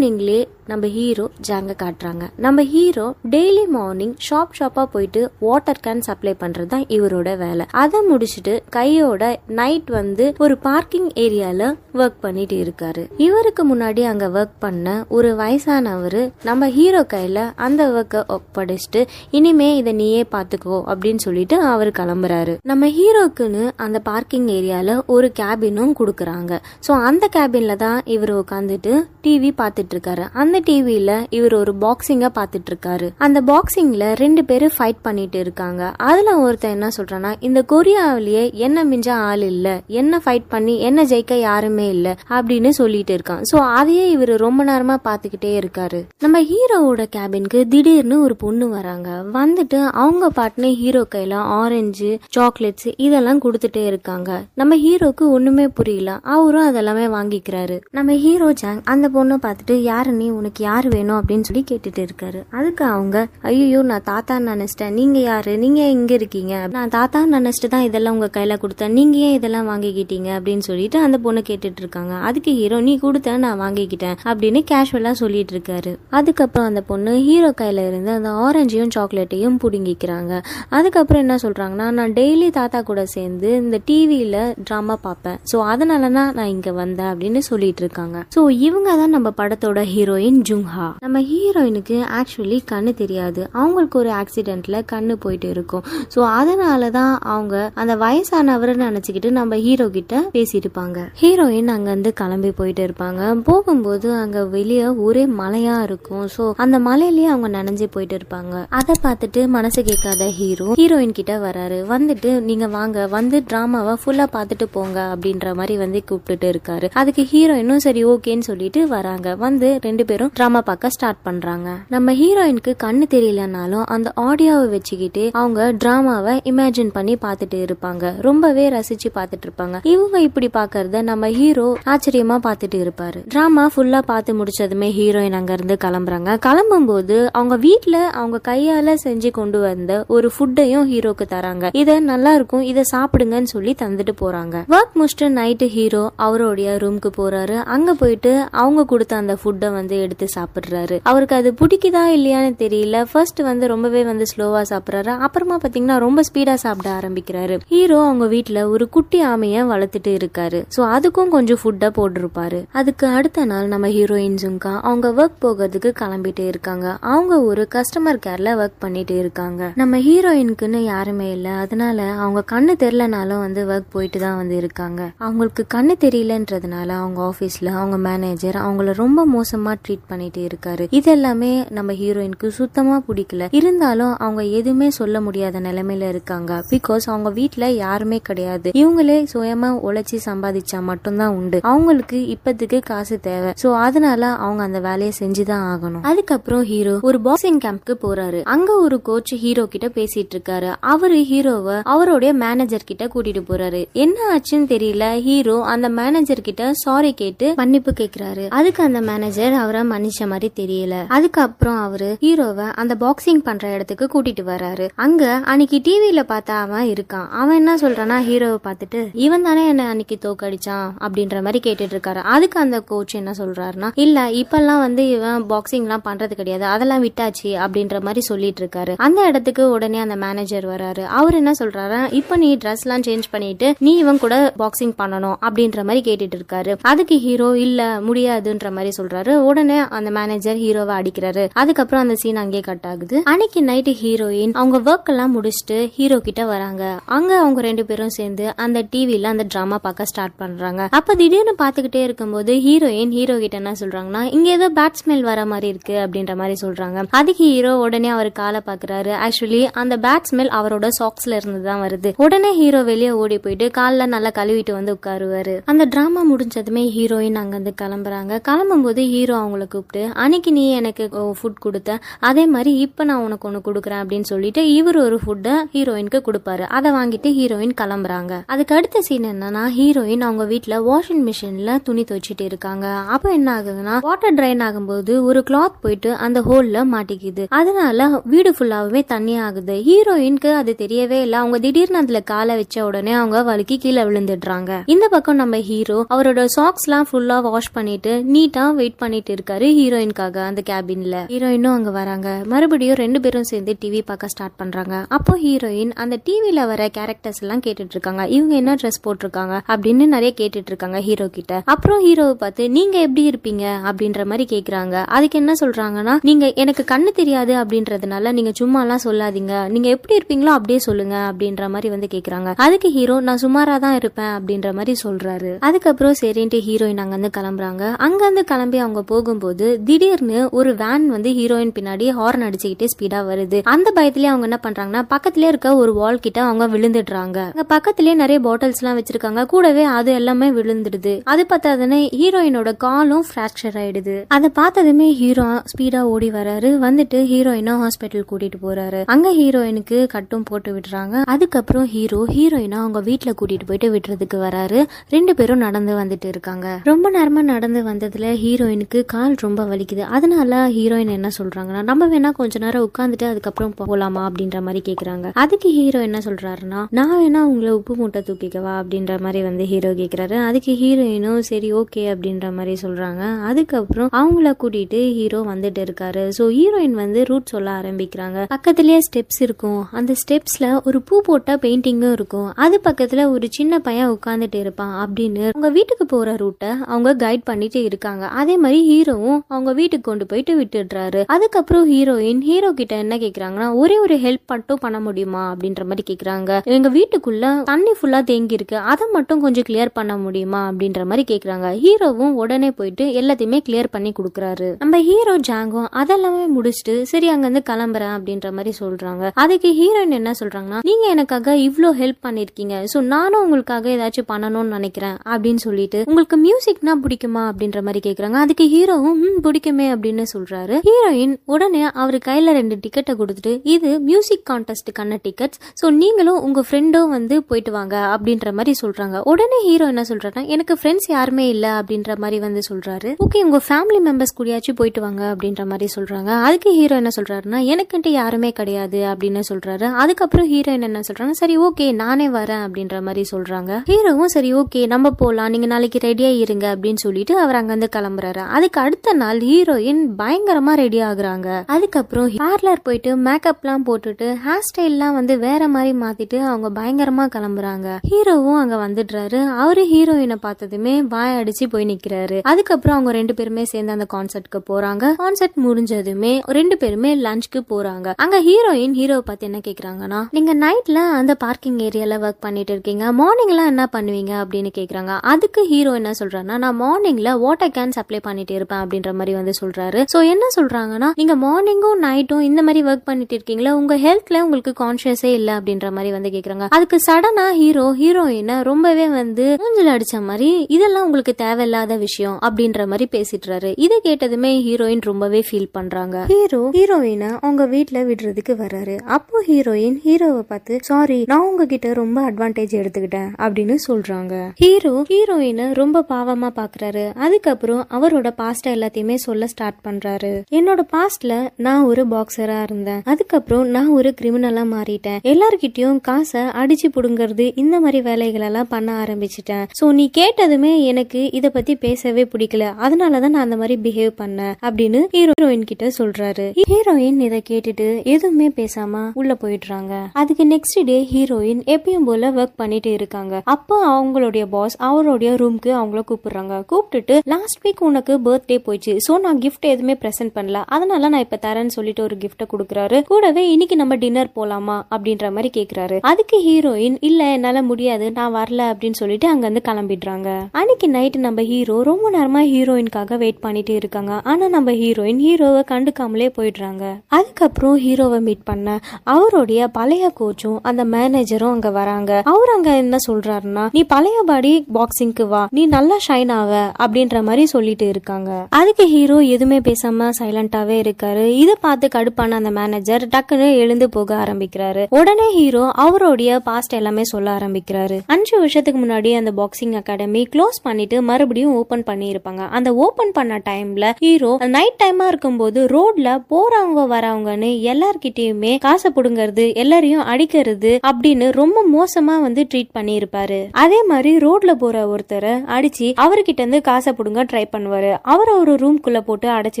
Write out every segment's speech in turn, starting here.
மார்னிங்லேயே நம்ம ஹீரோ ஜாங்க காட்டுறாங்க. நம்ம ஹீரோ டெய்லி மார்னிங் ஷாப் ஷாப்பா போயிட்டு வாட்டர் கேன் சப்ளை பண்றது தான் இவரோட வேலை. அதை முடிச்சுட்டு கையோட நைட் வந்து ஒரு பார்க்கிங் ஏரியால ஒர்க் பண்ணிட்டு இருக்காரு. இவருக்கு முன்னாடி அங்க ஒர்க் பண்ண ஒரு வயசானவர் நம்ம ஹீரோ கையில அந்த ஒர்க்கை ஒப்படைச்சிட்டு இனிமே இதை நீயே பாத்துக்கோ அப்படின்னு சொல்லிட்டு அவர் கிளம்புறாரு. நம்ம ஹீரோக்குன்னு அந்த பார்க்கிங் ஏரியால ஒரு கேபினும் கொடுக்குறாங்க. ஸோ அந்த கேபின்ல தான் இவர் உட்காந்துட்டு டிவி பார்த்துட்டு இருக்காரு அந்த டிவியில இவர் ஒரு பாக்ஸிங்க பார்த்துட்டு இருக்காரு அந்த பாக்ஸிங்ல ரெண்டு பேரும் ஃபைட் பண்ணிட்டு இருக்காங்க. அதுல ஒருத்தன் என்ன சொல்றான்னா இந்த கொரியாவிலேயே என்ன மிஞ்ச ஆள் இல்ல. என்ன ஃபைட் பண்ணி என்ன ஜெயிக்க யாருமே இல்ல. அப்படின்னு சொல்லிட்டு இருக்கான். ஸோ அதையே இவர் ரொம்ப நேரமா பார்த்துக்கிட்டே இருக்காரு. நம்ம ஹீரோவோட கேபினுக்கு திடீர்னு ஒரு பொண்ணு வராங்க. வந்துட்டு அவங்க பாட்டுன்னு ஹீரோ கையில ஆரஞ்சு சாக்லேட்ஸ் இதெல்லாம் கொடுத்துட்டே இருக்காங்க. நம்ம ஹீரோக்கு ஒண்ணுமே புரியல. அவரும் அதெல்லாமே வாங்கிக்கிறாரு. நம்ம ஹீரோ ஜாங் அந்த பொண்ணை பார்த்துட்டு யாரு நீ? உனக்கு யார் வேணும் அப்படின்னு சொல்லி கேட்டுட்டு இருக்காரு. அதுக்கு அவங்க ஐயோ நான் தாத்தா நினைச்சிட்டேன். நீங்க யாரு? நீங்க எங்க இருக்கீங்க? நான் தாத்தா நினைச்சிட்டு தான் இதெல்லாம் உங்க கையில கொடுத்தேன். நீங்க ஏன் இதெல்லாம் வாங்கிக்கிட்டீங்க? அப்படின்னு சொல்லிட்டு அந்த பொண்ணு கேட்டுட்டு இருக்காங்க. அதுக்கு ஹீரோ நீ கொடுத்த நான் வாங்கிக்கிட்டேன் அப்படின்னு கேஷுவலா சொல்லிட்டு இருக்காரு. அதுக்கப்புறம் அந்த பொண்ணு ஹீரோ கையில இருந்து அந்த ஆரஞ்சையும் சாக்லேட்டையும் புடுங்கிக்கிறாங்க. அதுக்கப்புறம் என்ன சொல்றாங்கன்னா நான் டெய்லி தாத்தா கூட சேர்ந்து இந்த டிவியில ட்ராமா பார்ப்பேன். ஸோ அதனால தான் நான் இங்க வந்தேன் அப்படின்னு சொல்லிட்டு இருக்காங்க. ஸோ இவங்க தான் நம்ம படத்தோட ஹீரோயின் ஜுங்ஹா. நம்ம ஹீரோயினுக்கு ஆக்சுவலி கண்ணு தெரியாது. அவங்களுக்கு ஒரு ஆக்சிடென்ட்ல கண்ணு போயிட்டு இருக்கும். ஸோ அதனால தான் அவங்க அந்த வயசானவரை நினைச்சுக்கிட்டு நம்ம ஹீரோ கிட்ட பேசியிருப்பாங்க ஹீரோயின் அங்கேருந்து கிளம்பி போயிட்டு இருப்பாங்க. போகும்போது அங்க வெளியே ஒரே மலையா இருக்கும். ஸோ அந்த மலையிலேயே அவங்க நனைஞ்சு போயிட்டு இருப்பாங்க. அதை பார்த்துட்டு மனசு கேட்காத ஹீரோ ஹீரோயின் கிட்ட வராரு. வந்துட்டு நீங்க வாங்க. வந்து டிராமாவை ஃபுல்லா பார்த்துட்டு போங்க. அப்படின்ற மாதிரி வந்து கூப்பிட்டுட்டு இருக்காரு. அதுக்கு ஹீரோயினும் சரி ஓகேன்னு சொல்லிட்டு வராங்க. வந்து ரெண்டு பேரும் ட்ராமா பார்க்க ஸ்டார்ட் பண்றாங்க. நம்ம ஹீரோயினுக்கு கண்ணு தெரியலனாலும் அந்த ஆடியோவை வச்சுக்கிட்டு அவங்க டிராமாவை இமேஜின் பண்ணி பார்த்துட்டு இருப்பாங்க. ரொம்பவே ரசிச்சு பார்த்துட்டு இருப்பாங்க. இவங்க இப்படி பாக்குறத நம்ம ஹீரோ ஆச்சரியமா பார்த்துட்டு இருப்பாரு. டிராமா ஃபுல்லா பார்த்து முடிச்சதுமே ஹீரோயின் அங்க இருந்து கிளம்புறாங்க. கிளம்பும் போது அவங்க வீட்டுல அவங்க கையால செஞ்சு கொண்டு வந்த ஒரு ஃபுட்டையும் ஹீரோக்கு தராங்க. இத நல்லா இருக்கும் இத சாப்பிடுங்கன்னு சொல்லி தந்துட்டு போறாங்க. ஒர்க் முடிச்சுட்டு நைட்டு ஹீரோ அவருடைய ரூம்க்கு போறாரு. அங்க போயிட்டு அவங்க கொடுத்த அந்த ஃபுட் ஃபுட்டை வந்து எடுத்து சாப்பிடுறாரு. அவருக்கு அது பிடிக்குதா இல்லையான்னு தெரியல. ஃபர்ஸ்ட் வந்து ரொம்பவே வந்து ஸ்லோவா சாப்பிடுறாரு. அப்புறமா பாத்தீங்கன்னா ரொம்ப ஸ்பீடா சாப்பிட ஆரம்பிக்கிறாரு. ஹீரோ அவங்க வீட்டுல ஒரு குட்டி ஆமைய வளர்த்துட்டு இருக்காரு. சோ அதுக்கும் கொஞ்சம் ஃபுட்டை போட்டிருப்பாரு. அதுக்கு அடுத்த நாள் நம்ம ஹீரோயின் ஜுங்கா அவங்க ஒர்க் போகிறதுக்கு கிளம்பிட்டு இருக்காங்க. அவங்க ஒரு கஸ்டமர் கேர்ல ஒர்க் பண்ணிட்டு இருக்காங்க. நம்ம ஹீரோயினுக்குன்னு யாருமே இல்ல. அதனால அவங்க கண்ணு தெரியலனாலும் வந்து ஒர்க் போயிட்டு தான் வந்து இருக்காங்க. அவங்களுக்கு கண்ணு தெரியலன்றதுனால அவங்க ஆபீஸ்ல அவங்க மேனேஜர் அவங்கள ரொம்ப மோசமா ட்ரீட் பண்ணிட்டு இருக்காரு. இது எல்லாமே நம்ம ஹீரோயினுக்கு சுத்தமா பிடிக்கல. இருந்தாலும் அவங்க எதுவுமே சொல்ல முடியாத நிலைமையில இருக்காங்க. பிகாஸ் அவங்க வீட்ல யாருமே கிடையாது. இவங்களே சுயமா உழைச்சி சம்பாதிச்சா மட்டும்தான் உண்டு. அவங்களுக்கு இப்பத்துக்கு காசு தேவை. சோ அதனால அவங்க அந்த வேலையை செஞ்சுதான் ஆகணும். அதுக்கப்புறம் ஹீரோ ஒரு பாக்ஸிங் கேம்ப்க்கு போறாரு. அங்க ஒரு கோச் ஹீரோ கிட்ட பேசிட்டு இருக்காரு. அவரு ஹீரோவை அவருடைய மேனேஜர் கிட்ட கூட்டிட்டு போறாரு. என்ன ஆச்சுன்னு தெரியல. ஹீரோ அந்த மேனேஜர் கிட்ட சாரி கேட்டு மன்னிப்பு கேக்குறாரு. அதுக்கு அந்த மேனேஜர் அவரை மன்னிச்ச மாதிரி தெரியல. அதுக்கப்புறம் அவரு ஹீரோவை அந்த பாக்ஸிங் பண்ற இடத்துக்கு கூட்டிட்டு வராரு அங்க அன்னைக்கு டிவியில பார்த்தா அவன் இருக்கான். அவன் என்ன சொல்றானா ஹீரோவை பார்த்துட்டு இவன் தானே என்ன அன்னைக்கு தோக்கடிச்சான் அப்படின்ற மாதிரி கேட்டுட்டு இருக்காரு. அதுக்கு அந்த கோச் என்ன சொல்றாருன்னா இல்ல இப்பெல்லாம் வந்து இவன் பாக்ஸிங் எல்லாம் பண்றது கிடையாது. அதெல்லாம் விட்டாச்சு அப்படின்ற மாதிரி சொல்லிட்டு இருக்காரு. அந்த இடத்துக்கு உடனே அந்த மேனேஜர் வராரு அவர் என்ன சொல்றாரு இப்ப நீ ட்ரெஸ் எல்லாம் சேஞ்ச் பண்ணிட்டு நீ இவன் கூட பாக்ஸிங் பண்ணணும் அப்படின்ற மாதிரி கேட்டுட்டு இருக்காரு. அதுக்கு ஹீரோ இல்ல முடியாதுன்ற மாதிரி சொல்றாரு. உடனே அந்த மேனேஜர் ஹீரோவை அடிக்கிறாரு. அதுக்கப்புறம் அந்த சீன் அங்கேயே கட் ஆகுது. அன்னைக்கு நைட்டு ஹீரோயின் அவங்க ஒர்க் எல்லாம் முடிச்சுட்டு ஹீரோ கிட்ட வராங்க. அங்க அவங்க ரெண்டு பேரும் சேர்ந்து அந்த டிவில அந்த டிராமா பார்க்க ஸ்டார்ட் பண்றாங்க. அப்ப திடீர்னு பாத்துக்கிட்டே இருக்கும்போது ஹீரோயின் ஹீரோ கிட்ட என்ன சொல்றாங்கன்னா இங்க ஏதோ பேட் ஸ்மெல் வர மாதிரி இருக்கு அப்படின்ற மாதிரி சொல்றாங்க. அதுக்கு ஹீரோ உடனே அவர் காலை பாக்குறாரு ஆக்சுவலி அந்த பேட் ஸ்மெல் அவரோட சாக்ஸ்ல இருந்து தான் வருது. உடனே ஹீரோ வெளியே ஓடி போயிட்டு காலில் நல்லா கழுவிட்டு வந்து உட்காருவாரு. அந்த டிராமா முடிஞ்சதுமே ஹீரோயின் அங்க இருந்து கிளம்புறாங்க. கிளம்பும் போது ஹீரோ அவங்கள கூப்பிட்டு அன்னைக்கு நீ எனக்கு ஃபுட் கொடுத்த அதே மாதிரி இப்போ நான் உனக்கு ஒன்று கொடுக்குறேன் அப்படின்னு சொல்லிட்டு இவர் ஒரு ஃபுட்டை ஹீரோயினுக்கு கொடுப்பாரு. அதை வாங்கிட்டு ஹீரோயின் கிளம்புறாங்க. அதுக்கு அடுத்த சீன் என்னன்னா ஹீரோயின் அவங்க வீட்டில் வாஷிங் மிஷின்ல துணி துவைச்சிட்டு இருக்காங்க. அப்போ என்ன ஆகுதுன்னா வாட்டர் ட்ரைன் ஆகும்போது ஒரு கிளாத் போயிட்டு அந்த ஹோல்ல மாட்டிக்குது. அதனால வீடு ஃபுல்லாகவே தண்ணி ஆகுது. ஹீரோயினுக்கு அது தெரியவே இல்லை. அவங்க திடீர்னு அதில் காலை வச்ச உடனே அவங்க வழுக்கி கீழே விழுந்துடுறாங்க. இந்த பக்கம் நம்ம ஹீரோ அவரோட சாக்ஸ்லாம் ஃபுல்லாக ஃபுல்லா வாஷ் பண்ணிட்டு நீட்டாக வெயிட் பண்ணிட்டு இருக்காரு ஹீரோயின்காக அந்த கேபின்ல. ஹீரோயினும் அங்க வராங்க. மறுபடியும் ரெண்டு பேரும் சேர்ந்து டிவி பார்க்க ஸ்டார்ட் பண்றாங்க. அப்போ ஹீரோயின் அந்த டிவில வர கேரக்டர்ஸ் எல்லாம் கேட்டுட்டு இருக்காங்க. இவங்க என்ன ட்ரெஸ் போட்டிருக்காங்க அப்படின்னு நிறைய கேட்டுட்டு இருக்காங்க ஹீரோ கிட்ட. அப்புறம் ஹீரோவை பார்த்து நீங்க எப்படி இருப்பீங்க? அப்படின்ற மாதிரி கேக்குறாங்க. அதுக்கு என்ன சொல்றாங்கன்னா நீங்க எனக்கு கண்ணு தெரியாது அப்படின்றதுனால நீங்க சும்மா எல்லாம் சொல்லாதீங்க. நீங்க எப்படி இருப்பீங்களோ அப்படியே சொல்லுங்க அப்படின்ற மாதிரி வந்து கேக்குறாங்க. அதுக்கு ஹீரோ நான் சுமாரா தான் இருப்பேன் அப்படின்ற மாதிரி சொல்றாரு. அதுக்கப்புறம் சரின்ட்டு ஹீரோயின் அங்க வந்து கிளம்புறாங்க. அங்க வந்து கிளம்பி அவங்க போகும்போது திடீர்னு ஒரு வேன் வந்து ஹீரோயின் பின்னாடி ஹார்ன் அடிச்சுக்கிட்டே ஸ்பீடா வருது. அந்த பயத்திலேயே அவங்க என்ன பண்றாங்கன்னா பக்கத்திலே இருக்க ஒரு வால் கிட்ட அவங்க விழுந்துடுறாங்க. அங்க நிறைய பாட்டில்ஸ் எல்லாம் வச்சிருக்காங்க. கூடவே அது எல்லாமே விழுந்துடுது. அது பார்த்தாதானே ஹீரோயினோட காலும் பிராக்சர் ஆயிடுது. அதை பார்த்ததுமே ஹீரோ ஸ்பீடா ஓடி வராரு. வந்துட்டு ஹீரோயினா ஹாஸ்பிட்டல் கூட்டிட்டு போறாரு. அங்க ஹீரோயினுக்கு கட்டும் போட்டு விடுறாங்க. அதுக்கப்புறம் ஹீரோ ஹீரோயினா அவங்க வீட்டுல கூட்டிட்டு போயிட்டு விடுறதுக்கு வராரு. ரெண்டு பேரும் நடந்து வந்துட்டு இருக்காங்க. ரொம்ப நேரமா நடந்து வந்ததுல ஹீரோயினுக்கு கால் ரொம்ப வலிக்குது. அதனால ஹீரோயின் என்ன சொல்றாங்கன்னா நம்ம வேணா கொஞ்ச நேரம் உட்காந்துட்டு அதுக்கப்புறம் போகலாமா அப்படின்ற மாதிரி கேக்குறாங்க. அதுக்கு ஹீரோ என்ன சொல்றாருன்னா நான் வேணா உங்களை உப்பு மூட்டை தூக்கிக்கவா அப்படின்ற மாதிரி வந்து ஹீரோ கேக்குறாரு. அதுக்கு ஹீரோயினும் சரி ஓகே அப்படின்ற மாதிரி சொல்றாங்க. அதுக்கப்புறம் அவங்கள கூட்டிட்டு ஹீரோ வந்துட்டு இருக்காரு. சோ ஹீரோயின் வந்து ரூட் சொல்ல ஆரம்பிக்கிறாங்க. பக்கத்திலேயே ஸ்டெப்ஸ் இருக்கும். அந்த ஸ்டெப்ஸ்ல ஒரு பூ போட்ட பெயிண்டிங்கும் இருக்கும். அது பக்கத்துல ஒரு சின்ன பையன் உட்காந்துட்டு இருப்பான் அப்படின்னு அவங்க வீட்டுக்கு போற ரூட்டை அவங்க கைட் பண்ணிட்டு இருக்காங்க. அதே மாதிரி ஹீரோவும் அவங்க வீட்டுக்கு கொண்டு போயிட்டு விட்டுடுறாரு. அதுக்கப்புறம் ஹீரோயின் ஹீரோ கிட்ட என்ன கேக்குறாங்கன்னா ஒரே ஒரு ஹெல்ப் மட்டும் பண்ண முடியுமா? அப்படின்ற மாதிரி கேக்குறாங்க. எங்க வீட்டுக்குள்ள தண்ணி ஃபுல்லா தேங்கி இருக்கு. அதை மட்டும் கொஞ்சம் கிளியர் பண்ண முடியுமா? அப்படின்ற மாதிரி கேக்குறாங்க. ஹீரோவும் உடனே போயிட்டு எல்லாத்தையுமே கிளியர் பண்ணி கொடுக்குறாரு. நம்ம ஹீரோ ஜாங்கோ அதெல்லாமே முடிச்சுட்டு சரி அங்கிருந்து கிளம்புறேன் அப்படின்ற மாதிரி சொல்றாங்க. அதுக்கு ஹீரோயின் என்ன சொல்றாங்கன்னா நீங்க எனக்காக இவ்வளோ ஹெல்ப் பண்ணிருக்கீங்க சோ நானும் உங்களுக்காக ஏதாச்சும் பண்ணணும்னு நினைக்கிறேன் அப்படின்னு சொல்லிட்டு உங்களுக்கு மியூசிக்னா பிடிக்குமா? அப்படின்ற மாதிரி கேக்குறாங்க. அதுக்கு ஹீரோவும் "ம், பிடிக்குமே அப்படின்னு சொல்றாரு. ஹீரோயின் உடனே அவர் கையில ரெண்டு டிக்கெட்டை கொடுத்துட்டு இது மியூசிக் கான்டெஸ்ட்டுக்கான டிக்கெட்ஸ் ஸோ நீங்களும் உங்க ஃப்ரெண்டும் வந்து போயிட்டு வாங்க அப்படின்ற மாதிரி சொல்றாங்க. உடனே ஹீரோ என்ன சொல்றாருன்னா எனக்கு ஃப்ரெண்ட்ஸ் யாருமே இல்லை அப்படின்ற மாதிரி வந்து சொல்றாரு. ஓகே உங்க ஃபேமிலி மெம்பர்ஸ் கூடயாச்சும் போயிட்டு வாங்க அப்படின்ற மாதிரி சொல்றாங்க. அதுக்கு ஹீரோ என்ன சொல்றாருன்னா எனக்குன்ட்டு யாருமே கிடையாது அப்படின்னு சொல்றாரு. அதுக்கப்புறம் ஹீரோயின் என்ன சொல்றாங்க சரி ஓகே நானே வரேன் அப்படின்ற மாதிரி சொல்றாங்க. ஹீரோவும் சரி ஓகே நம்ம போலாம். நீங்க நாளைக்கு ரெடியா இருங்க அப்படின்னு சொல்லிட்டு அவர் அங்கிருந்து கிளம்புறாரு. அதுக்கு அடுத்த நாள் ஹீரோயின் பயங்கரமா ரெடி ஆகுறாங்க. அதுக்கப்புறம் பார்லர் போயிட்டு மேக்கப்லாம் போட்டுட்டு ஹேர் ஸ்டைல்லாம் வந்து வேற மாதிரி மாத்திட்டு அவங்க பயங்கரமா கிளம்புறாங்க. ஹீரோவும் அங்க வந்துடுறாரு. அவரு ஹீரோயினை பார்த்ததுமே வாய் அடிச்சு போய் நிக்கிறாரு. அதுக்கப்புறம் அவங்க ரெண்டு பேருமே சேர்ந்து அந்த கான்சர்ட்க்கு போறாங்க. கான்சர்ட் முடிஞ்சதுமே ரெண்டு பேருமே லஞ்சுக்கு போறாங்க. அங்க ஹீரோயின் ஹீரோவை பார்த்து என்ன கேக்குறாங்கன்னா நீங்க நைட்ல அந்த பார்க்கிங் ஏரியால ஒர்க் பண்ணிட்டு இருக்கீங்க. மார்னிங்லாம் என்ன பண்ணுவீங்க? அப்படின்னு கேக்குறாங்க. அதுக்கு ஹீரோ என்ன சொல்றாங்கன்னா நான் மார்னிங்ல வாட்டர் கேன் சப்ளை பண்ணிட்டு இருப்பேன் அப்படின்ற மாதிரி வந்து சொல்றாரு. சோ என்ன சொல்றாங்கன்னா நீங்க மார்னிங்கும் நைட்டும் இந்த மாதிரி ஒர்க் பண்ணிட்டு இருக்கீங்களா உங்க ஹெல்த்ல உங்களுக்கு கான்சியஸே இல்ல அப்படின்ற மாதிரி வந்து கேக்குறாங்க. அதுக்கு சடனா ஹீரோ ஹீரோயினை ரொம்பவே வந்து மூஞ்சில அடிச்ச மாதிரி இதெல்லாம் உங்களுக்கு தேவையில்லாத விஷயம் அப்படின்ற மாதிரி பேசிட்டுறாரு. இதை கேட்டதுமே ஹீரோயின் ரொம்பவே ஃபீல் பண்றாங்க. ஹீரோ ஹீரோயினை அவங்க வீட்ல விடுறதுக்கு வர்றாரு. அப்போ ஹீரோயின் ஹீரோவை பார்த்து சாரி நான் உங்ககிட்ட ரொம்ப அட்வான்டேஜ் எடுத்துக்கிட்டேன் அப்படின்னு சொல்றாங்க. ஹீரோ ஹீரோயினை ரொம்ப பாவமா பாக்குறாரு. அதுக்கப்புறம் அவரோட பாஸ்ட எல்லாத்தையுமே சொல்ல ஸ்டார்ட் பண்றாரு. என்னோட பாஸ்ட்ல நான் ஒரு பாக்ஸரா இருந்தேன். அதுக்கப்புறம் நான் ஒரு கிரிமினலா மாறிட்டேன். எல்லார்கிட்டயும் காசை அடிச்சு புடுங்கிறது இந்த மாதிரி வேலைகள் எல்லாம் பண்ண ஆரம்பிச்சிட்டேன். சோ நீ கேட்டதுமே எனக்கு இத பத்தி பேசவே பிடிக்கல. அதனாலதான் நான் அந்த மாதிரி பிஹேவ் பண்ணேன் அப்படின்னு ஹீரோயின் கிட்ட சொல்றாரு. ஹீரோயின் இதை கேட்டுட்டு எதுவுமே பேசாம உள்ள போயிடுறாங்க. அதுக்கு நெக்ஸ்ட் டே ஹீரோயின் எப்பயும் போல ஒர்க் பண்ணிட்டு இருக்காங்க. அப்போ அவங்களுடைய பாஸ் அவருடைய ரூம்க்கு அவங்கள கூப்பிடுறாங்க. கூப்பிட்டுட்டு லாஸ்ட் வீக் உனக்கு பர்த்டே போயிடுச்சு. ஸோ நான் கிஃப்ட் எதுவுமே ப்ரெசென்ட் பண்ணல. அதனால நான் இப்ப தரேன்னு சொல்லிட்டு ஒரு கிஃப்ட்டை கொடுக்குறாரு. கூடவே இன்னைக்கு நம்ம டின்னர் போலாமா அப்படின்ற மாதிரி கேட்குறாரு அதுக்கு ஹீரோயின் இல்ல என்னால முடியாது. நான் வரல அப்படின்னு சொல்லிட்டு அங்கேருந்து கிளம்பிடுறாங்க. அன்னைக்கு நைட் நம்ம ஹீரோ ரொம்ப நேரமா ஹீரோயின்காக வெயிட் பண்ணிட்டு இருக்காங்க. ஆனா நம்ம ஹீரோயின் ஹீரோவை கண்டுக்காமலே போயிடுறாங்க. அதுக்கப்புறம் ஹீரோவை மீட் பண்ண அவருடைய பழைய கோச்சும் அந்த மேனேஜரும் அங்க வராங்க. அவர் அங்க என்ன சொல்றாருன்னா நீ பழையபடி பாக்ஸிங்க்கு வா. நீ நல்லா ஷைன் ஆவ அப்படின்ற மாதிரி சொல்லிட்டு இருக்காங்க. அதுக்கு ஹீரோ எதுவுமே பேசாம சைலண்டாவே இருக்காரு. இதை பார்த்து கடுப்பான அந்த மேனேஜர் டக்குன்னு எழுந்து போக ஆரம்பிக்கிறாரு. உடனே ஹீரோ அவருடைய பாஸ்ட் எல்லாமே சொல்ல ஆரம்பிக்கிறாரு. அஞ்சு வருஷத்துக்கு முன்னாடி அந்த பாக்ஸிங் அகாடமி க்ளோஸ் பண்ணிட்டு மறுபடியும் ஓபன் பண்ணி இருப்பாங்க அந்த ஓபன் பண்ண டைம்ல ஹீரோ நைட் டைமா இருக்கும்போது ரோட்ல போறவங்க வரவங்கன்னு எல்லார்கிட்டயுமே காசை புடுங்கிறது எல்லாரையும் அடிக்கிறது அப்படின்னு ரொம்ப மோசமா வந்து ட்ரீட் பண்ணி இருப்பாரு அதே மாதிரி ரோட்ல போற ஒருத்தரை அடிச்சு அவர்கிட்ட இருந்து காசை புடுங்க ட்ரை பண்ணுவாரு. இருப்பாரு அவரை ஒரு ரூம்குள்ள போட்டு அடைச்சு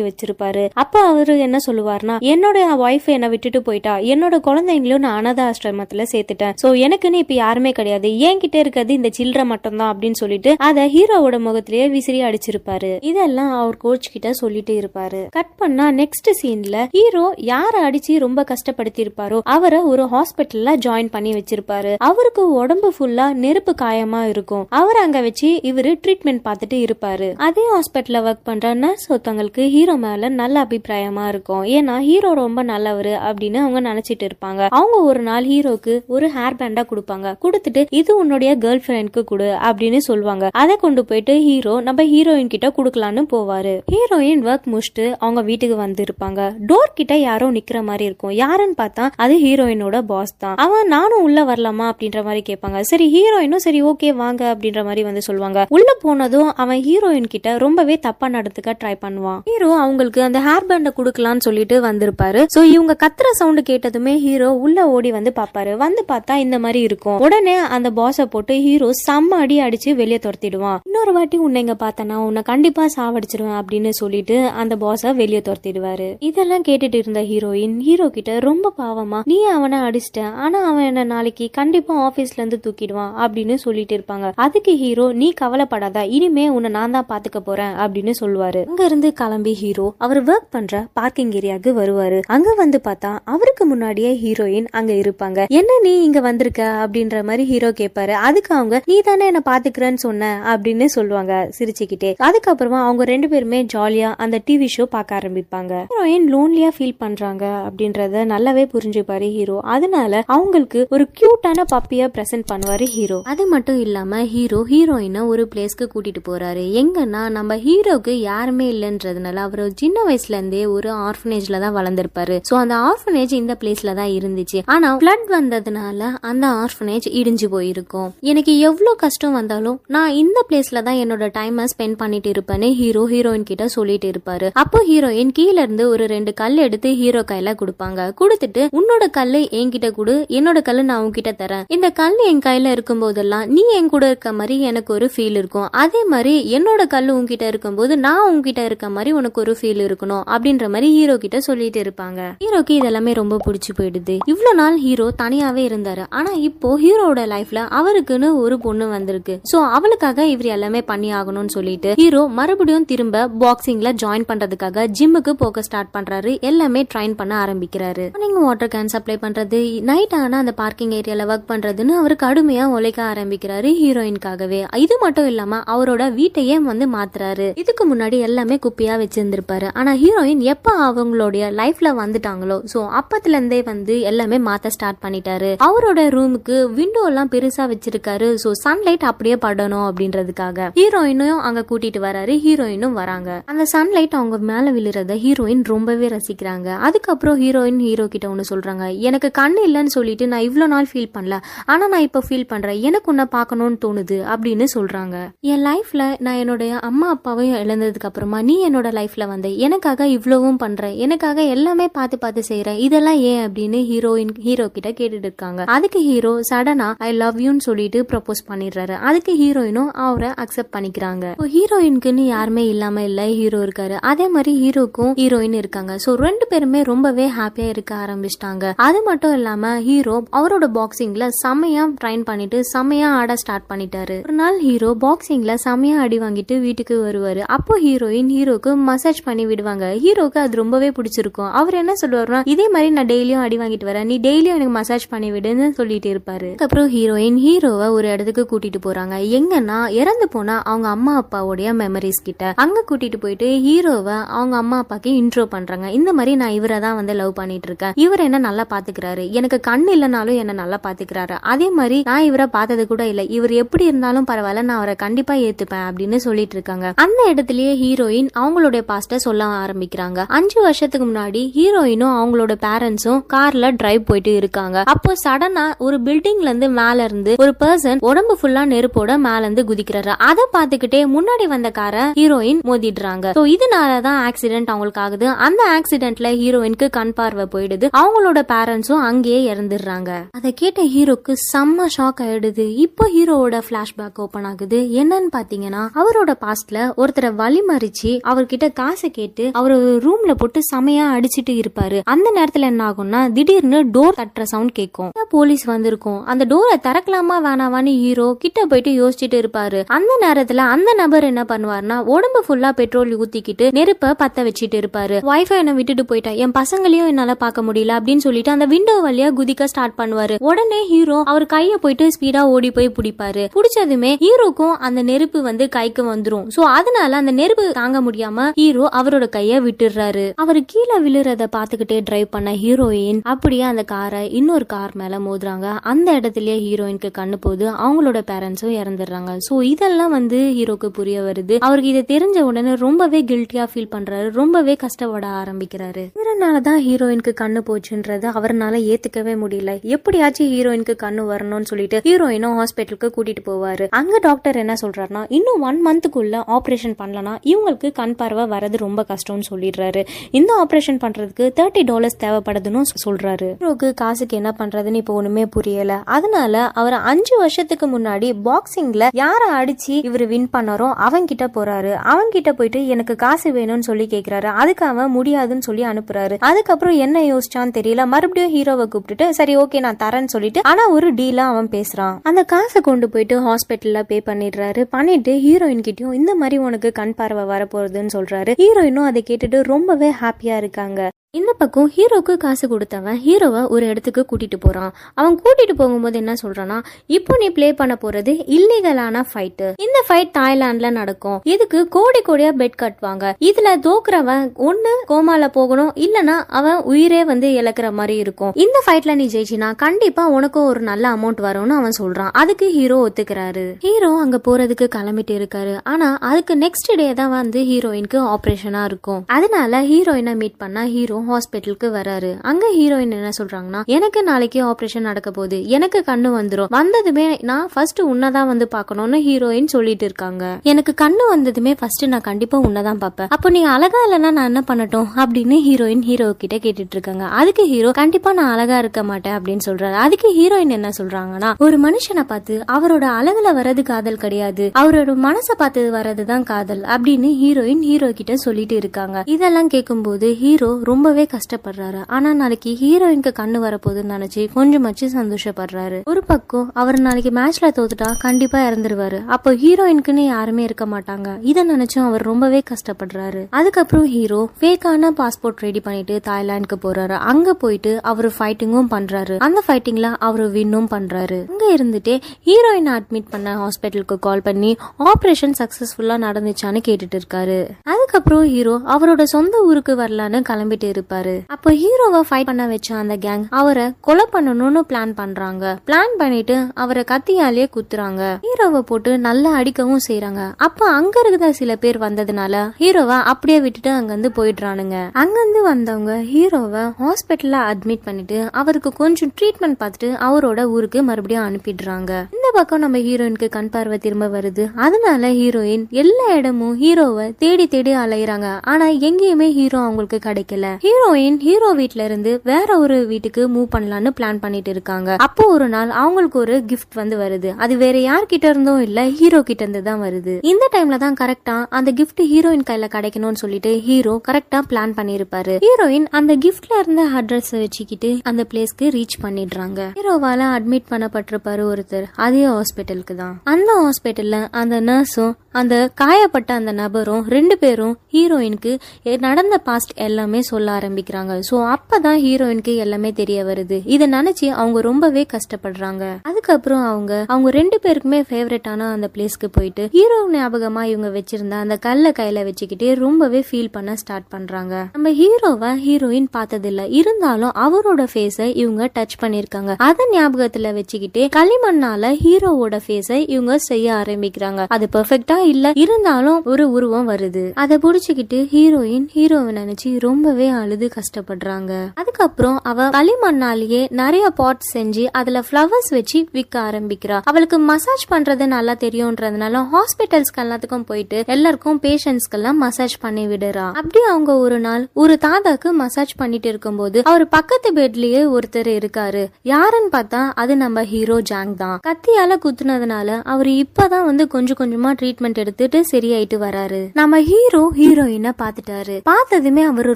வச்சிருப்பாரு. அப்ப அவரு என்ன சொல்லுவாருன்னா என்னோட ஒய்ஃப் என்னை விட்டுட்டு போயிட்டா. என்னோட குழந்தைங்களையும் நான் அனாத ஆசிரமத்துல சேர்த்துட்டேன். சோ எனக்குன்னு இப்ப யாருமே கிடையாது. என்கிட்ட இருக்கிறது இந்த சில்லற மட்டும்தான் அப்படின்னு சொல்லிட்டு அதை ஹீரோவோட முகத்திலேயே விசிறி அடிச்சிருப்பாரு. இதெல்லாம் அவர் கோச் கிட்ட சொல்லிட்டு இருப்பாரு. கட் பண்ணா நெக்ஸ்ட் சீன்ல ஹீரோ யார அடிச்சு ரொம்ப கஷ்டப்படுத்தி இருப்பாரோ அவரை ஒரு ஹாஸ்பிட்டல்ல ஜாயின் பண்ணி வச்சிருப்பாரு. அவருக்கு உடம்பு ஃபுல்லா நெருப்பு காயமா இருக்கும். அவர் அங்க வச்சு இவரு ட்ரீட்மெண்ட் பார்த்துட்டு இருப்பாரு. அதே ஹாஸ்பிட்டல்ல ஒர்க் பண்ற நர்ஸ் ஒருத்தவங்களுக்கு ஹீரோ மேல நல்ல அபிப்பிராயமா இருக்கும். ஏன்னா ஹீரோ ரொம்ப நல்லவர் அப்படின்னு அவங்க நினைச்சிட்டு இருப்பாங்க. அவங்க ஒரு நாள் ஹீரோக்கு ஒரு ஹேர் பேண்டா கொடுப்பாங்க. கொடுத்துட்டு இது உன்னுடைய கேர்ள் ஃபிரெண்ட்க்கு கொடு அப்படின்னு சொல்லுவாங்க. அதை கொண்டு போயிட்டு ஹீரோ நம்ம ஹீரோயின் கிட்ட கொடுக்கலான்னு போவாரு. ஹீரோயின் ஒர்க் முடிச்சுட்டு அவங்க வீட்டுக்கு வந்து இருப்பாங்க டோர் கிட்ட யாரோ நிக்கிற மாதிரி இருக்கும். யாருன்னு பார்த்தா அது ஹீரோயினோட பாஸ் தான். அவன் நானும் உள்ள வரலாமா? அப்படின்ற மாதிரி கேட்பாங்க. சரி ஹீரோயினும் சரி ஓகே வாங்க அப்படின்ற மாதிரி வந்து சொல்லுவாங்க. உள்ள போனதும் அவன் ஹீரோயின் கிட்ட ரொம்பவே தப்பா நடத்துக்க ட்ரை பண்ணுவான். ஹீரோ அவங்களுக்கு அந்த ஹேர் பேண்டை கொடுக்கலாம்னு சொல்லிட்டு வந்திருப்பாரு. சோ இவங்க கத்துற சவுண்ட் கேட்டதுமே ஹீரோ உள்ள ஓடி வந்து பாப்பாரு. வந்து பார்த்தா இந்த மாதிரி இருக்கும். உடனே அந்த பாஸ போட்டு ஹீரோ செம்ம அடி அடிச்சு வெளியே துரத்திடுவான். இன்னொரு வாட்டி உன்னை இங்க பார்த்தனா உன்னை கண்டிப்பா சாவடிச்சிருவேன் அப்படின்னு சொல்லிட்டு அந்த பாஸ வெளியே துரத்திடுவாரு. இதெல்லாம் கேட்டுட்டு இருந்த ஹீரோயின் ஹீரோ கிட்ட ரொம்ப பாவமா நீ அவனை அடிச்சிட்ட. ஆனா அவன் என்ன நாளைக்கு கண்டிப்பா ஆபீஸ்ல இருந்து தூக்கிடுவான் அப்படின்னு சொல்லிட்டு இருப்பாங்க. அதுக்கு ஹீரோ நீ கவலைப்படாத. இனிமே உன்னை நான் தான் பாத்துக்க போறேன் அப்படின்னு சொல்லுவாரு. அங்க இருந்து கிளம்பி ஹீரோ அவர் ஒர்க் பண்ற பார்க்கிங் ஏரியாவுக்கு வருவாரு. அங்க வந்து பார்த்தா அவருக்கு முன்னாடியே ஹீரோயின் அங்க இருப்பாங்க. என்ன நீ இங்க வந்திருக்க? அப்படின்ற மாதிரி ஹீரோ கேட்பாரு அதுக்கு அவங்க நீ தானே என்ன பாத்துக்கிறேன்னு சொன்ன? அப்படின்னு சொல்லுவாங்க சிரிச்சுக்கிட்டே. அதுக்கப்புறமா அவங்க ரெண்டு பேருமே ஜாலியா அந்த டிவி ஷோ பார்க்க ஆரம்பிப்பாங்க. ஹீரோயின் லோன்லியா ஃபீல் பண்றாங்க அப்படின்றத நல்லாவே புரிஞ்சுப்பாரு ஹீரோ. அதனால அவங்களுக்கு ஒரு கியூட்டான பப்பிய பிரசன்ட் பண்ணுவாரு ஹீரோ. அது மட்டும் இல்லாம ஹீரோ ஹீரோயினை ஒரு பிளேஸ்க்கு கூட்டிட்டு போறாரு. எங்கன்னா நம்ம ஹீரோக்கு யாருமே இல்லைன்றதுனால அவர் சின்ன வயசுல இருந்தே ஒரு ஆர்ஃபனேஜ்ல தான் வளர்ந்துருப்பாரு. ஸோ அந்த ஆர்ஃபனேஜ் இந்த பிளேஸ்ல தான் இருந்துச்சு. ஆனா பிளட் வந்ததுனால அந்த ஆர்ஃபனேஜ் இடிஞ்சு போயிருக்கும். எனக்கு எவ்வளவு கஷ்டம் வந்தாலும் நான் இந்த பிளேஸ்ல தான் என்னோட டைமை ஸ்பெண்ட் பண்ணிட்டு இருப்பேன்னு ஹீரோ ஹீரோயின் கிட்ட சொல்லிட்டு இருப்பாரு. அப்போ ஹீரோயின் கீழே இருந்து ஒரு ரெண்டு கல் எடுத்து ஹீரோ கையில கொடுப்பாங்க. கொடுத்துட்டு உன்னோட கல்லு என்கிட்ட கொடு. என்னோட கல்லு நான் உன்கிட்ட தரேன். இந்த கல் என் கையில இருக்கும் போதெல்லாம் நீ என் கூட இருக்க மாதிரி எனக்கு ஒரு ஃபீல் இருக்கும். அதே மாதிரி என்னோட கல்லு உன்கிட்ட இருக்கும்போது நான் உங்ககிட்ட இருக்க மாதிரி உனக்கு ஒரு ஃபீல் இருக்கணும் அப்படின்ற மாதிரி ஹீரோ கிட்ட சொல்லிட்டு இருப்பாங்க. ஹீரோக்கு இதெல்லாமே ரொம்ப பிடிச்சி போயிடுது. இவ்வளவு நாள் ஹீரோ தனியாவே இருந்தாரு. ஆனா இப்போ ஹீரோட லைஃப்ல அவருக்குன்னு ஒரு பொண்ணு வந்திருக்கு. சோ அவளுக்காக இவர் எல்லாமே பண்ணி ஆகணும்னு சொல்லிட்டு ஹீரோ மறுபடியும் திரும்ப பாக்ஸிங்ல ஜாயின் பண்றதுக்காக ஜிம்முக்கு போக ஸ்டார்ட் பண்றாரு. எல்லாமே ட்ரைன் பண்ண ஆரம்பிக்கிறாரு. மார்னிங் வாட்டர் கேன் சப்ளை பண்றது நைட் ஆனா அந்த பார்க்கிங் ஏரியால ஒர்க் பண்றதுன்னு அவர் கடுமையா உழைக்க ஆரம்பிக்கிறாரு ஹீரோயின்காகவே. இது மட்டும் இல்லாம அவரோட வீட்டையே வந்து மாத்துறாரு. இதுக்கு முன்னாடி எல்லாமே குப்பியா வச்சிருந்திருப்பாரு. ஆனா ஹீரோயின் எப்ப அவங்களுடைய லைஃப்ல வந்துட்டாங்களோ சோ அப்பத்துல இருந்தே வந்து எல்லாமே மாத்த ஸ்டார்ட் பண்ணிட்டாரு. அவரோட ரூமுக்கு விண்டோ எல்லாம் பெருசா வச்சிருக்காரு. சோ சன்லைட் அப்படியே படணும் அப்படின்றதுக்காக. ஹீரோயினும் அங்க கூட்டிட்டு வராரு. ஹீரோயினும் வராங்க. அந்த சன்லைட் அவங்க மேல விழுறத ஹீரோயின் ரொம்பவே ரசிக்கிறாங்க. அதுக்கப்புறம் ஹீரோயின் ஹீரோ கிட்ட ஒண்ணு சொல்றாங்க. எனக்கு கண்ணு இல்லைன்னு சொல்லிட்டு நான் இவ்வளவு நாள் ஃபீல் பண்ணல. ஆனா நான் இப்ப ஃபீல் பண்றேன். எனக்கு உன்னை பார்க்கணும்னு தோணுது அப்படின்னு சொல்றாங்க. என் லைஃப்ல நான் என்னுடைய அம்மா அப்பாவை அப்பாவையும் இழந்ததுக்கு அப்புறமா நீ என்னோட லைஃப்ல வந்த எனக்காக இவ்வளவும் பண்ற எனக்காக எல்லாமே பார்த்து பார்த்து செய்யற இதெல்லாம் ஏன் அப்படின்னு ஹீரோயின் ஹீரோ கிட்ட கேட்டுட்டு இருக்காங்க. அதுக்கு ஹீரோ சடனா ஐ லவ் யூன்னு சொல்லிட்டு ப்ரப்போஸ் பண்ணிடுறாரு. அதுக்கு ஹீரோயினும் அவரை அக்செப்ட் பண்ணிக்கிறாங்க. ஹீரோயினுக்குன்னு யாருமே இல்லாம இல்ல ஹீரோ இருக்காரு. அதே மாதிரி ஹீரோக்கும் ஹீரோயின் இருக்காங்க. சோ ரெண்டு பேருமே ரொம்பவே ஹாப்பியா இருக்க ஆரம்பிச்சிட்டாங்க. அது மட்டும் இல்லாம ஹீரோ அவரோட பாக்ஸிங்ல செம்மையா ட்ரைன் பண்ணிட்டு செமையா ஆட ஸ்டார்ட் பண்ணிட்டாரு. ஒரு நாள் ஹீரோ பாக்ஸிங்ல செமையா அடி வாங்கிட்டு வீட்டுக்கு வருவார். அப்போ ஹீரோயின் ஹீரோக்கு மசாஜ் பண்ணி விடுவாங்க. ஹீரோக்கு அது ரொம்பவே பிடிச்சிருக்கும். அவர் என்ன சொல்லுவார்னா இதே மாதிரி நான் டெய்லியும் அடி வாங்கிட்டு வரேன். நீ டெய்லியும் எனக்கு மசாஜ் பண்ணி விடுன்னு சொல்லிட்டு இருப்பாரு. அதுக்கப்புறம் ஹீரோயின் ஹீரோவை ஒரு இடத்துக்கு கூட்டிட்டு போறாங்க. எங்கன்னா இறந்து போனா அவங்க அம்மா அப்பாவுடைய மெமரிஸ் கிட்ட. அங்க கூட்டிட்டு போயிட்டு ஹீரோவை அவங்க அம்மா அப்பாக்கு இன்ட்ரோ பண்றாங்க. இந்த மாதிரி நான் இவரை தான் வந்து லவ் பண்ணிட்டு இருக்கேன். இவர் என்ன நல்லா பாத்துக்கிறாரு? எனக்கு கண் இல்லைனாலும் என்ன நல்லா பாத்துக்கிறாரு? அதே மாதிரி நான் இவரை பார்த்தது கூட இல்ல. இவர் எப்படி இருந்தாலும் பரவாயில்ல. நான் அவரை கண்டிப்பா ஏத்துப்பேன் அப்படின்னு சொல்லிட்டு இருக்காங்க. அந்த இடத்துலயே ஹீரோயின் அவங்களுடைய பாஸ்ட சொல்ல ஆரம்பிக்கிறாங்க. அஞ்சு வருஷத்துக்கு முன்னாடி ஹீரோயினும் அவங்களோட பேரண்ட்ஸும் கார்ல டிரைவ் போயிட்டு இருக்காங்க. அப்போ சடனா ஒரு பில்டிங்ல இருந்து மேல இருந்து ஒரு பர்சன் உடம்பு ஃபுல்லா நெருப்போட மேல இருந்து குதிக்கிறாரு. அதை பாத்துக்கிட்டே முன்னாடி வந்த காரை ஹீரோயின் மோதிடுறாங்க. சோ இதனாலதான் ஆக்சிடென்ட் அவங்களுக்கு ஆகுது அந்த ஆக்சிடென்ட்ல ஹீரோயினுக்கு கண் பார்வை போயிடுது. அவங்களோட பேரண்ட்ஸும் அங்கேயே இறந்துடுறாங்க. அதை கேட்ட ஹீரோக்கு செம்ம ஷாக் ஆயிடுது. இப்போ ஹீரோவோட பிளாஷ்பேக் ஓபன் ஆகுது. என்னன்னு பாத்தீங்கன்னா அவரோட பாஸ்ட்ல ஒரு ஒருத்தரை வழிமறிச்சு அவர்கிட்ட காசை கேட்டு அவர் ரூம்ல போட்டு செமையா அடிச்சிட்டு இருப்பாரு. அந்த நேரத்துல என்ன ஆகும்னா திடீர்னு டோர் தட்டுற சவுண்ட் கேட்கும். போலீஸ் வந்திருக்கும். அந்த டோரை திறக்கலாமா வேணாவான்னு ஹீரோ கிட்ட போயிட்டு யோசிச்சுட்டு இருப்பாரு. அந்த நேரத்துல அந்த நபர் என்ன பண்ணுவாருன்னா உடம்பு ஃபுல்லா பெட்ரோல் ஊத்திக்கிட்டு நெருப்ப பத்த வச்சுட்டு இருப்பாரு. ஒய்ஃபை என்ன விட்டுட்டு போயிட்டா என் பசங்களையும் என்னால பார்க்க முடியல அப்படின்னு சொல்லிட்டு அந்த விண்டோ வழியா குதிக்க ஸ்டார்ட் பண்ணுவாரு. உடனே ஹீரோ அவர் கைய போயிட்டு ஸ்பீடா ஓடி போய் பிடிப்பாரு. பிடிச்சதுமே ஹீரோக்கும் அந்த நெருப்பு வந்து கைக்கு வந்துரும். சோ அதனால அந்த நெருப்பு தாங்க முடியாம ஹீரோ அவரோட கைய விட்டுடுறாரு. அவர் கீழே விழுறத பாத்துக்கிட்டே டிரைவ் பண்ண ஹீரோயின் அப்படியே அந்த காரை இன்னொரு கார் மேல மோதுறாங்க. அந்த இடத்துலயே ஹீரோயினுக்கு கண்ணு போகுது அவங்களோட பேரண்ட்ஸும் இறந்துடுறாங்க. சோ இதெல்லாம் வந்து ஹீரோக்கு புரிய வருது. அவருக்கு இதை தெரிஞ்ச உடனே ரொம்பவே கில்ட்டியா ஃபீல் பண்றாரு. ரொம்பவே கஷ்டப்பட ஆரம்பிக்கிறாரு. இதனாலதான் ஹீரோயினுக்கு கண்ணு போச்சுன்றது அவரால் ஏத்துக்கவே முடியல. எப்படியாச்சும் ஹீரோயினுக்கு கண்ணு வரணும்னு சொல்லிட்டு ஹீரோயினும் ஹாஸ்பிட்டலுக்கு கூட்டிட்டு போவாரு. அங்க டாக்டர் என்ன சொல்றாருன்னா இன்னும் ஒன் மந்த்துக்குள்ள ஆபரேஷன் பண்ணலனா இவங்களுக்கு கண் பார்வை வரது ரொம்ப கஷ்டம்னு சொல்லிடுறாரு. இந்த ஆபரேஷன் பண்றதுக்கு தேர்ட்டி டாலர்ஸ் தேவைப்படுதுன்னு சொல்றாரு. ஹீரோக்கு காசுக்கு என்ன பண்றதுன்னு இப்போ ஒண்ணுமே புரியல. அதனால அவர் அஞ்சு வருஷத்துக்கு முன்னாடி பாக்ஸிங்ல யார அடிச்சு இவர் வின் பண்ணாரோ அவன் கிட்ட போறாரு. அவன் கிட்ட போயிட்டு எனக்கு காசு வேணும்னு சொல்லி கேக்குறாரு. அதுக்கு அவன் முடியாதுன்னு சொல்லி அனுப்புறாரு. அதுக்கப்புறம் என்ன யோசிச்சான்னு தெரியல. மறுபடியும் ஹீரோவை கூப்பிட்டுட்டு சரி ஓகே நான் தரேன்னு சொல்லிட்டு ஆனா ஒரு டீலா அவன் பேசுறான். அந்த காசை கொண்டு போயிட்டு ஹாஸ்பிட்டல்ல பே பண்ணிடுறாரு. பண்ணிட்டு ஹீரோயின் கிட்டயும் இந்த மாதிரி உனக்கு கண் பார்வை வரப்போறதுன்னு சொல்றாரு. ஹீரோயினும் அதை கேட்டுட்டு ரொம்பவே ஹாப்பியா இருக்காங்க. இந்த பக்கம் ஹீரோக்கு காசு கொடுத்தவன் ஹீரோவை ஒரு இடத்துக்கு கூட்டிட்டு போறான். அவன் கூட்டிட்டு போகும்போது என்ன சொல்றான்னா இப்போ நீ ப்ளே பண்ண போறது இல்லீகலான ஃபைட்டு இந்த ஃபைட் தாய்லாந்துல நடக்கும். இதுக்கு கோடி கோடியா பெட் கட்டுவாங்க. இதுல தோக்குறவன் ஒண்ணு கோமால போகணும். இல்லனா அவன் உயிரே வந்து இழக்கிற மாதிரி இருக்கும். இந்த ஃபைட்ல நீ ஜெயிச்சினா கண்டிப்பா உனக்கும் ஒரு நல்ல அமௌண்ட் வரும்னு அவன் சொல்றான். அதுக்கு ஹீரோ ஒத்துக்கிறாரு. ஹீரோ அங்க போறதுக்கு கிளம்பிட்டு இருக்காரு. ஆனா அதுக்கு நெக்ஸ்ட் டே தான் வந்து ஹீரோயினுக்கு ஆபரேஷனா இருக்கும். அதனால ஹீரோயினை மீட் பண்ணா ஹீரோ ஹாஸ்பிட்டலுக்கு வராரு. அங்க ஹீரோயின் என்ன சொல்றாங்கன்னா எனக்கு நாளைக்கு ஆபரேஷன் நடக்க போகுது. எனக்கு கண்ணு வந்துரும். வந்ததுமே நான் ஃபர்ஸ்ட் உன்னதான் வந்து பார்க்கணும்னு ஹீரோயின் சொல்லிட்டு இருக்காங்க. எனக்கு கண்ணு வந்ததுமே ஃபர்ஸ்ட் நான் கண்டிப்பா உன்னதான் பார்ப்பேன். அப்போ நீ அழகா இல்லைன்னா நான் என்ன பண்ணட்டும்? அப்படின்னு ஹீரோயின் ஹீரோ கிட்ட கேட்டுட்டு இருக்காங்க. அதுக்கு ஹீரோ கண்டிப்பா நான் அழகா இருக்க மாட்டேன் அப்படின்னு சொல்றாரு. அதுக்கு ஹீரோயின் என்ன சொல்றாங்கன்னா ஒரு மனுஷனை பார்த்து அவரோட அழகுல வர்றது காதல் கிடையாது. அவரோட மனசை பார்த்து வர்றதுதான் காதல் அப்படின்னு ஹீரோயின் ஹீரோ கிட்ட சொல்லிட்டு இருக்காங்க. இதெல்லாம் கேட்கும்போது ஹீரோ ரொம்ப ரொம்பவே கஷ்டப்படுறாரு. ஆனா நாளைக்கு ஹீரோயினுக்கு கண்ணு வரப்போகுதுன்னு நினைச்சு கொஞ்சமாச்சு சந்தோஷப்படுறாரு. ஒரு பக்கம் அவர் நாளைக்கு மேட்ச்ல தோத்துட்டா கண்டிப்பா இறந்துருவாரு. அப்போ ஹீரோயினுக்குன்னு யாருமே இருக்க மாட்டாங்க. இதை நினைச்சும் அவர் ரொம்பவே கஷ்டப்படுறாரு. அதுக்கப்புறம் ஹீரோ ஃபேக்கான பாஸ்போர்ட் ரெடி பண்ணிட்டு தாய்லாந்துக்கு போறாரு. அங்க போயிட்டு அவர் ஃபைட்டிங்கும் பண்றாரு. அந்த ஃபைட்டிங்ல அவர் வின்னும் பண்றாரு. அங்க இருந்துட்டே ஹீரோயினை அட்மிட் பண்ண ஹாஸ்பிட்டலுக்கு கால் பண்ணி ஆபரேஷன் சக்சஸ்ஃபுல்லா நடந்துச்சான்னு கேட்டுட்டு இருக்காரு. அதுக்கப்புறம் ஹீரோ அவரோட சொந்த ஊருக்கு வரலான்னு கிளம்பிட்டு இருப்பாரு அப்போ ஹீரோவை ஃபைட் பண்ண வச்ச அந்த கேங் அவரை கொலை பண்ணணும்னு பிளான் பண்றாங்க. பிளான் பண்ணிட்டு அவரை கத்தியாலேயே குத்துறாங்க. ஹீரோவை போட்டு நல்லா அடிக்கவும் செய்யறாங்க அப்ப அங்க இருக்கிற சில பேர் வந்ததுனால ஹீரோவை அப்படியே விட்டுட்டு அங்கிருந்து போயிடுறானுங்க. அங்கிருந்து வந்தவங்க ஹீரோவை ஹாஸ்பிட்டல்ல அட்மிட் பண்ணிட்டு அவருக்கு கொஞ்சம் ட்ரீட்மெண்ட் பார்த்துட்டு அவரோட ஊருக்கு மறுபடியும் அனுப்பிடுறாங்க. இந்த பக்கம் நம்ம ஹீரோயினுக்கு கண் பார்வை திரும்ப வருது. அதனால ஹீரோயின் எல்லா இடமும் ஹீரோவை தேடி தேடி அலையுறாங்க. ஆனா எங்கேயுமே ஹீரோ அவங்களுக்கு கிடைக்கல. ஹீரோயின் ஹீரோ வீட்ல இருந்து வேற ஒரு வீட்டுக்கு மூவ் பண்ணலாம்னு பிளான் பண்ணிட்டு இருக்காங்க. அப்போ ஒரு நாள் அவங்களுக்கு ஒரு கிஃப்ட் வந்து வருது. அது வேற யார்கிட்ட இருந்தும் இல்ல ஹீரோ கிட்ட இருந்து தான் வருது. இந்த டைம்ல தான் கரெக்டா அந்த கிஃப்ட் ஹீரோயின் கையில கிடைக்கணும்னு சொல்லிட்டு ஹீரோ கரெக்டா பிளான் பண்ணிருப்பாரு. ஹீரோயின் அந்த கிஃப்ட்ல இருந்த அட்ரஸ் வச்சுக்கிட்டு அந்த பிளேஸ்க்கு ரீச் பண்ணிடுறாங்க. ஹீரோவால அட்மிட் பண்ணப்பட்டிருப்பாரு ஒருத்தர். அதே ஹாஸ்பிட்டலுக்கு தான். அந்த ஹாஸ்பிட்டல்ல அந்த நர்ஸும் அந்த காயப்பட்ட அந்த நபரும் ரெண்டு பேரும் ஹீரோயினுக்கு நடந்த பாஸ்ட் எல்லாமே சொல்ல ஆரம்பிக்கிறாங்க. சோ அப்பதான் ஹீரோயினுக்கு எல்லாமே தெரிய வருது. இதை நினைச்சு அவங்க ரொம்பவே கஷ்டப்படுறாங்க. அதுக்கப்புறம் அவங்க அவங்க ரெண்டு பேருக்குமே ஃபேவரட்டான அந்த பிளேஸ்க்கு போயிட்டு ஹீரோ ஞாபகமா இவங்க வச்சிருந்த அந்த கல்லை கையில வச்சுக்கிட்டே ரொம்பவே ஃபீல் பண்ண ஸ்டார்ட் பண்றாங்க. நம்ம ஹீரோவை ஹீரோயின் பார்த்ததில்ல. இருந்தாலும் அவரோட ஃபேஸை இவங்க டச் பண்ணிருக்காங்க அதை ஞாபகத்துல வச்சுக்கிட்டே களிமண்ணால ஹீரோவோட ஃபேஸை இவங்க செய்ய ஆரம்பிக்கிறாங்க. அது பெர்ஃபெக்ட்டா இல்ல இருந்தாலும் ஒரு உருவம் வருது. அதை புடிச்சுக்கிட்டு ஹீரோயின் ஹீரோவை நினைச்சு ரொம்பவே அழுது கஷ்டப்படுறாங்க. அதுக்கப்புறம் அவ களிமண்ணாலேயே நிறைய பாட் செஞ்சு அதுல ஃப்ளவர்ஸ் வச்சு விற்க ஆரம்பிக்கிறா. அவளுக்கு மசாஜ் பண்றது நல்லா தெரியும்ன்றதுனால ஹாஸ்பிட்டல்ஸ்க்கு எல்லாத்துக்கும் போயிட்டு எல்லாருக்கும் பேஷண்ட்ஸ்க்கெல்லாம் மசாஜ் பண்ணி விடுறா. அப்படி அவங்க ஒரு நாள் ஒரு தாத்தாக்கு மசாஜ் பண்ணிட்டு இருக்கும்போது அவர் பக்கத்து பெட்லயே ஒருத்தர் இருக்காரு. யாருன்னு பார்த்தா அது நம்ம ஹீரோ ஜாங் தான். கத்தியால குத்துனதுனால அவர் இப்பதான் வந்து கொஞ்சம் கொஞ்சமா ட்ரீட்மெண்ட் ட்ரீட்மெண்ட் எடுத்துட்டு சரியாயிட்டு வராரு. நம்ம ஹீரோ ஹீரோயினை பாத்துட்டாரு பார்த்ததுமே அவரு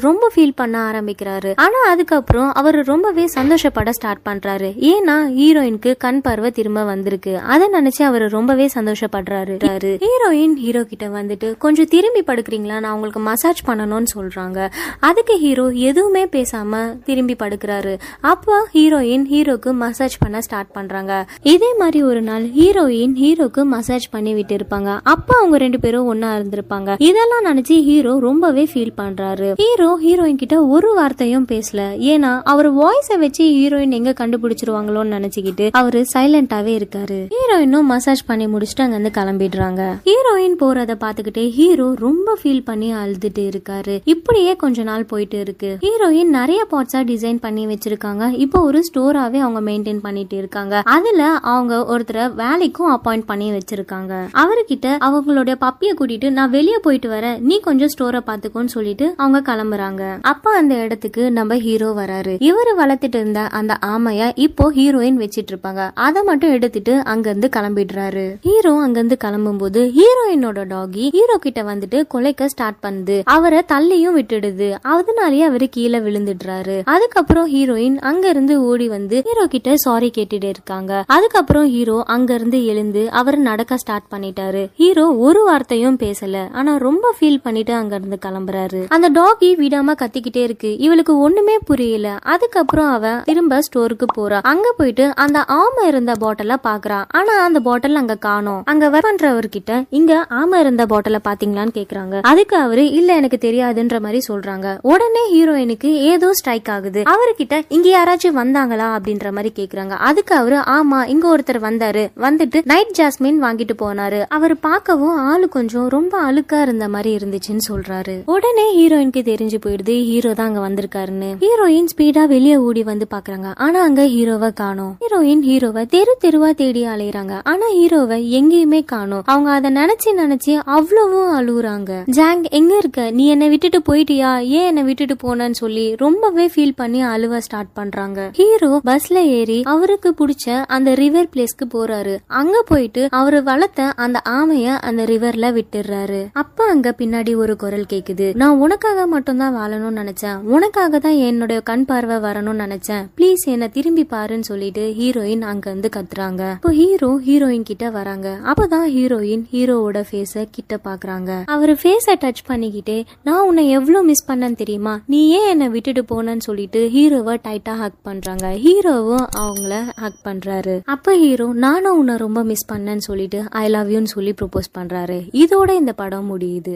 ரொம்ப ஃபீல் பண்ண ஆரம்பிக்கிறாரு. ஆனா அதுக்கப்புறம் அவரு ரொம்பவே சந்தோஷப்பட ஸ்டார்ட் பண்றாரு. ஏன்னா ஹீரோயினுக்கு கண் பார்வை திரும்ப வந்திருக்கு. அதை நினைச்சு அவரு ரொம்பவே சந்தோஷப்படுறாரு. ஹீரோயின் ஹீரோ கிட்ட வந்துட்டு கொஞ்சம் திரும்பி படுக்கிறீங்களா? நான் உங்களுக்கு மசாஜ் பண்ணணும்னு சொல்றாங்க. அதுக்கு ஹீரோ எதுவுமே பேசாம திரும்பி படுக்கிறாரு. அப்போ ஹீரோயின் ஹீரோக்கு மசாஜ் பண்ண ஸ்டார்ட் பண்றாங்க. இதே மாதிரி ஒரு நாள் ஹீரோயின் ஹீரோக்கு மசாஜ் பண்ணி விட்டு இருப்பாங்க அப்ப அவங்க ரெண்டு பேரும் ஒன்னா இருந்திருப்பாங்க. இதெல்லாம் நினைச்சு ஹீரோ ரொம்பவே ஃபீல் பண்றாரு. ஹீரோ ஹீரோயின் கிட்ட ஒரு வார்த்தையும் பேசல. ஏன்னா அவர் வாய்ஸை வச்சு ஹீரோயின் எங்க கண்டுபிடிச்சிருவாங்களோன்னு நினைச்சுக்கிட்டு அவரு சைலண்டாவே இருக்காரு. ஹீரோயினும் மசாஜ் பண்ணி முடிச்சுட்டு அங்க இருந்து கிளம்பிடுறாங்க. ஹீரோயின் போறத பாத்துக்கிட்டே ஹீரோ ரொம்ப ஃபீல் பண்ணி அழுதுட்டு இருக்காரு. இப்படியே கொஞ்ச நாள் போயிட்டு இருக்கு. ஹீரோயின் நிறைய பாட்ஸா டிசைன் பண்ணி வச்சிருக்காங்க. இப்போ ஒரு ஸ்டோராவே அவங்க மெயின்டைன் பண்ணிட்டு இருக்காங்க. அதுல அவங்க ஒருத்தரை வேலைக்கும் அப்பாயிண்ட் பண்ணி வச்சிருக்காங்க. அவர்கிட்ட அவங்களுடைய பப்பியை கூட்டிட்டு நான் வெளியே போயிட்டு வரேன். நீ கொஞ்சம் ஸ்டோரை பாத்துக்கோன்னு சொல்லிட்டு அவங்க கிளம்புறாங்க. அப்ப அந்த இடத்துக்கு நம்ம ஹீரோ வராரு. இவரு வளர்த்துட்டு இருந்த அந்த ஆமைய இப்போ ஹீரோயின் வச்சிட்டு இருப்பாங்க. அதை மட்டும் எடுத்துட்டு அங்க இருந்து கிளம்பிடுறாரு. ஹீரோ அங்க இருந்து கிளம்பும் போது ஹீரோயினோட டாகி ஹீரோ கிட்ட வந்துட்டு கொலைக்க ஸ்டார்ட் பண்ணுது. அவரை தள்ளியும் விட்டுடுது. அதனாலயே அவரு கீழே விழுந்துடுறாரு. அதுக்கப்புறம் ஹீரோயின் அங்க இருந்து ஓடி வந்து ஹீரோ கிட்ட சாரி கேட்டுட்டு இருக்காங்க. அதுக்கப்புறம் ஹீரோ அங்க இருந்து எழுந்து அவர் நடக்க ஸ்டார்ட் பண்ணிட்டாரு. ஹீரோ ஒரு வார்த்தையும் பேசல. ஆனா ரொம்ப ஃபீல் பண்ணிட்டு அங்க இருந்து கிளம்புறாரு. அந்த டாகி விடாம கத்திக்கிட்டே இருக்கு. இவளுக்கு ஒண்ணுமே புரியல. அதுக்கப்புறம் அவ திரும்ப ஸ்டோருக்கு போறா. அங்க போயிட்டு அந்த ஆமை இருந்த பாட்டில பாக்குறா. ஆனா அந்த பாட்டில் அங்க காணோம். அங்க ஒர்க் பண்றவர்கிட்ட இங்க ஆமை இருந்த பாட்டில பாத்தீங்களான்னு கேக்குறாங்க. அதுக்கு அவரு இல்ல எனக்கு தெரியாதுன்ற மாதிரி சொல்றாங்க. உடனே ஹீரோயினுக்கு ஏதோ ஸ்ட்ரைக் ஆகுது. அவர்கிட்ட இங்க யாராச்சும் வந்தாங்களா? அப்படின்ற மாதிரி கேக்குறாங்க. அதுக்கு அவரு ஆமா இங்க ஒருத்தர் வந்தாரு. வந்துட்டு நைட் ஜாஸ்மின் வாங்கிட்டு போனாரு. அவர் பார்க்க பார்க்கவும் ஆளு கொஞ்சம் ரொம்ப அழுக்கா இருந்த மாதிரி இருந்துச்சுன்னு சொல்றாரு. உடனே ஹீரோயினுக்கு தெரிஞ்சு போயிடுது ஹீரோ தான் அங்க வந்திருக்காருன்னு. ஹீரோயின் ஸ்பீடா வெளியே ஓடி வந்து பாக்குறாங்க. ஆனா அங்க ஹீரோவை காணும். ஹீரோயின் ஹீரோவை தெரு தெருவா தேடி அலையறாங்க. ஆனா ஹீரோவை எங்கேயுமே காணோம். அவங்க அதை நினைச்சு நினைச்சு அவ்வளவும் அழுகுறாங்க. ஜாங் எங்க இருக்க? நீ என்னை விட்டுட்டு போயிட்டியா? ஏன் என்னை விட்டுட்டு போனன்னு சொல்லி ரொம்பவே ஃபீல் பண்ணி அழுவ ஸ்டார்ட் பண்றாங்க. ஹீரோ பஸ்ல ஏறி அவருக்கு பிடிச்ச அந்த ரிவர் பிளேஸ்க்கு போறாரு. அங்க போயிட்டு அவரு வளர்த்த அந்த ஆமைய அந்த ரிவர்ல விட்டுறாரு. அப்ப அங்க பின்னாடி ஒரு குரல் கேக்குது. நான் உனக்காக மட்டும்தான் வாழணும்னு நினைச்சேன். உனக்காக தான் என்னுடைய கண் பார்வை வரணும்னு நினைச்சேன். ப்ளீஸ் என்ன திரும்பி பாருன்னு சொல்லிட்டு ஹீரோயின் அங்க இருந்து கத்துறாங்க. இப்போ ஹீரோ ஹீரோயின் கிட்ட வராங்க. அப்பதான் ஹீரோயின் ஹீரோவோட ஃபேஸ கிட்ட பாக்குறாங்க. அவர் ஃபேஸ டச் பண்ணிக்கிட்டே நான் உன்னை எவ்வளவு மிஸ் பண்ணேன்னு தெரியுமா? நீ ஏன் என்னை விட்டுட்டு போனன்னு சொல்லிட்டு ஹீரோவை டைட்டா ஹக் பண்றாங்க. ஹீரோவும் அவங்கள ஹக் பண்றாரு. அப்ப ஹீரோ நானும் உன்னை ரொம்ப மிஸ் பண்ணேன்னு சொல்லிட்டு ஐ லவ் யூன்னு சொல்லி ப்ரொபோஸ் பண்றாரு. இதோட இந்த படம் முடியுது.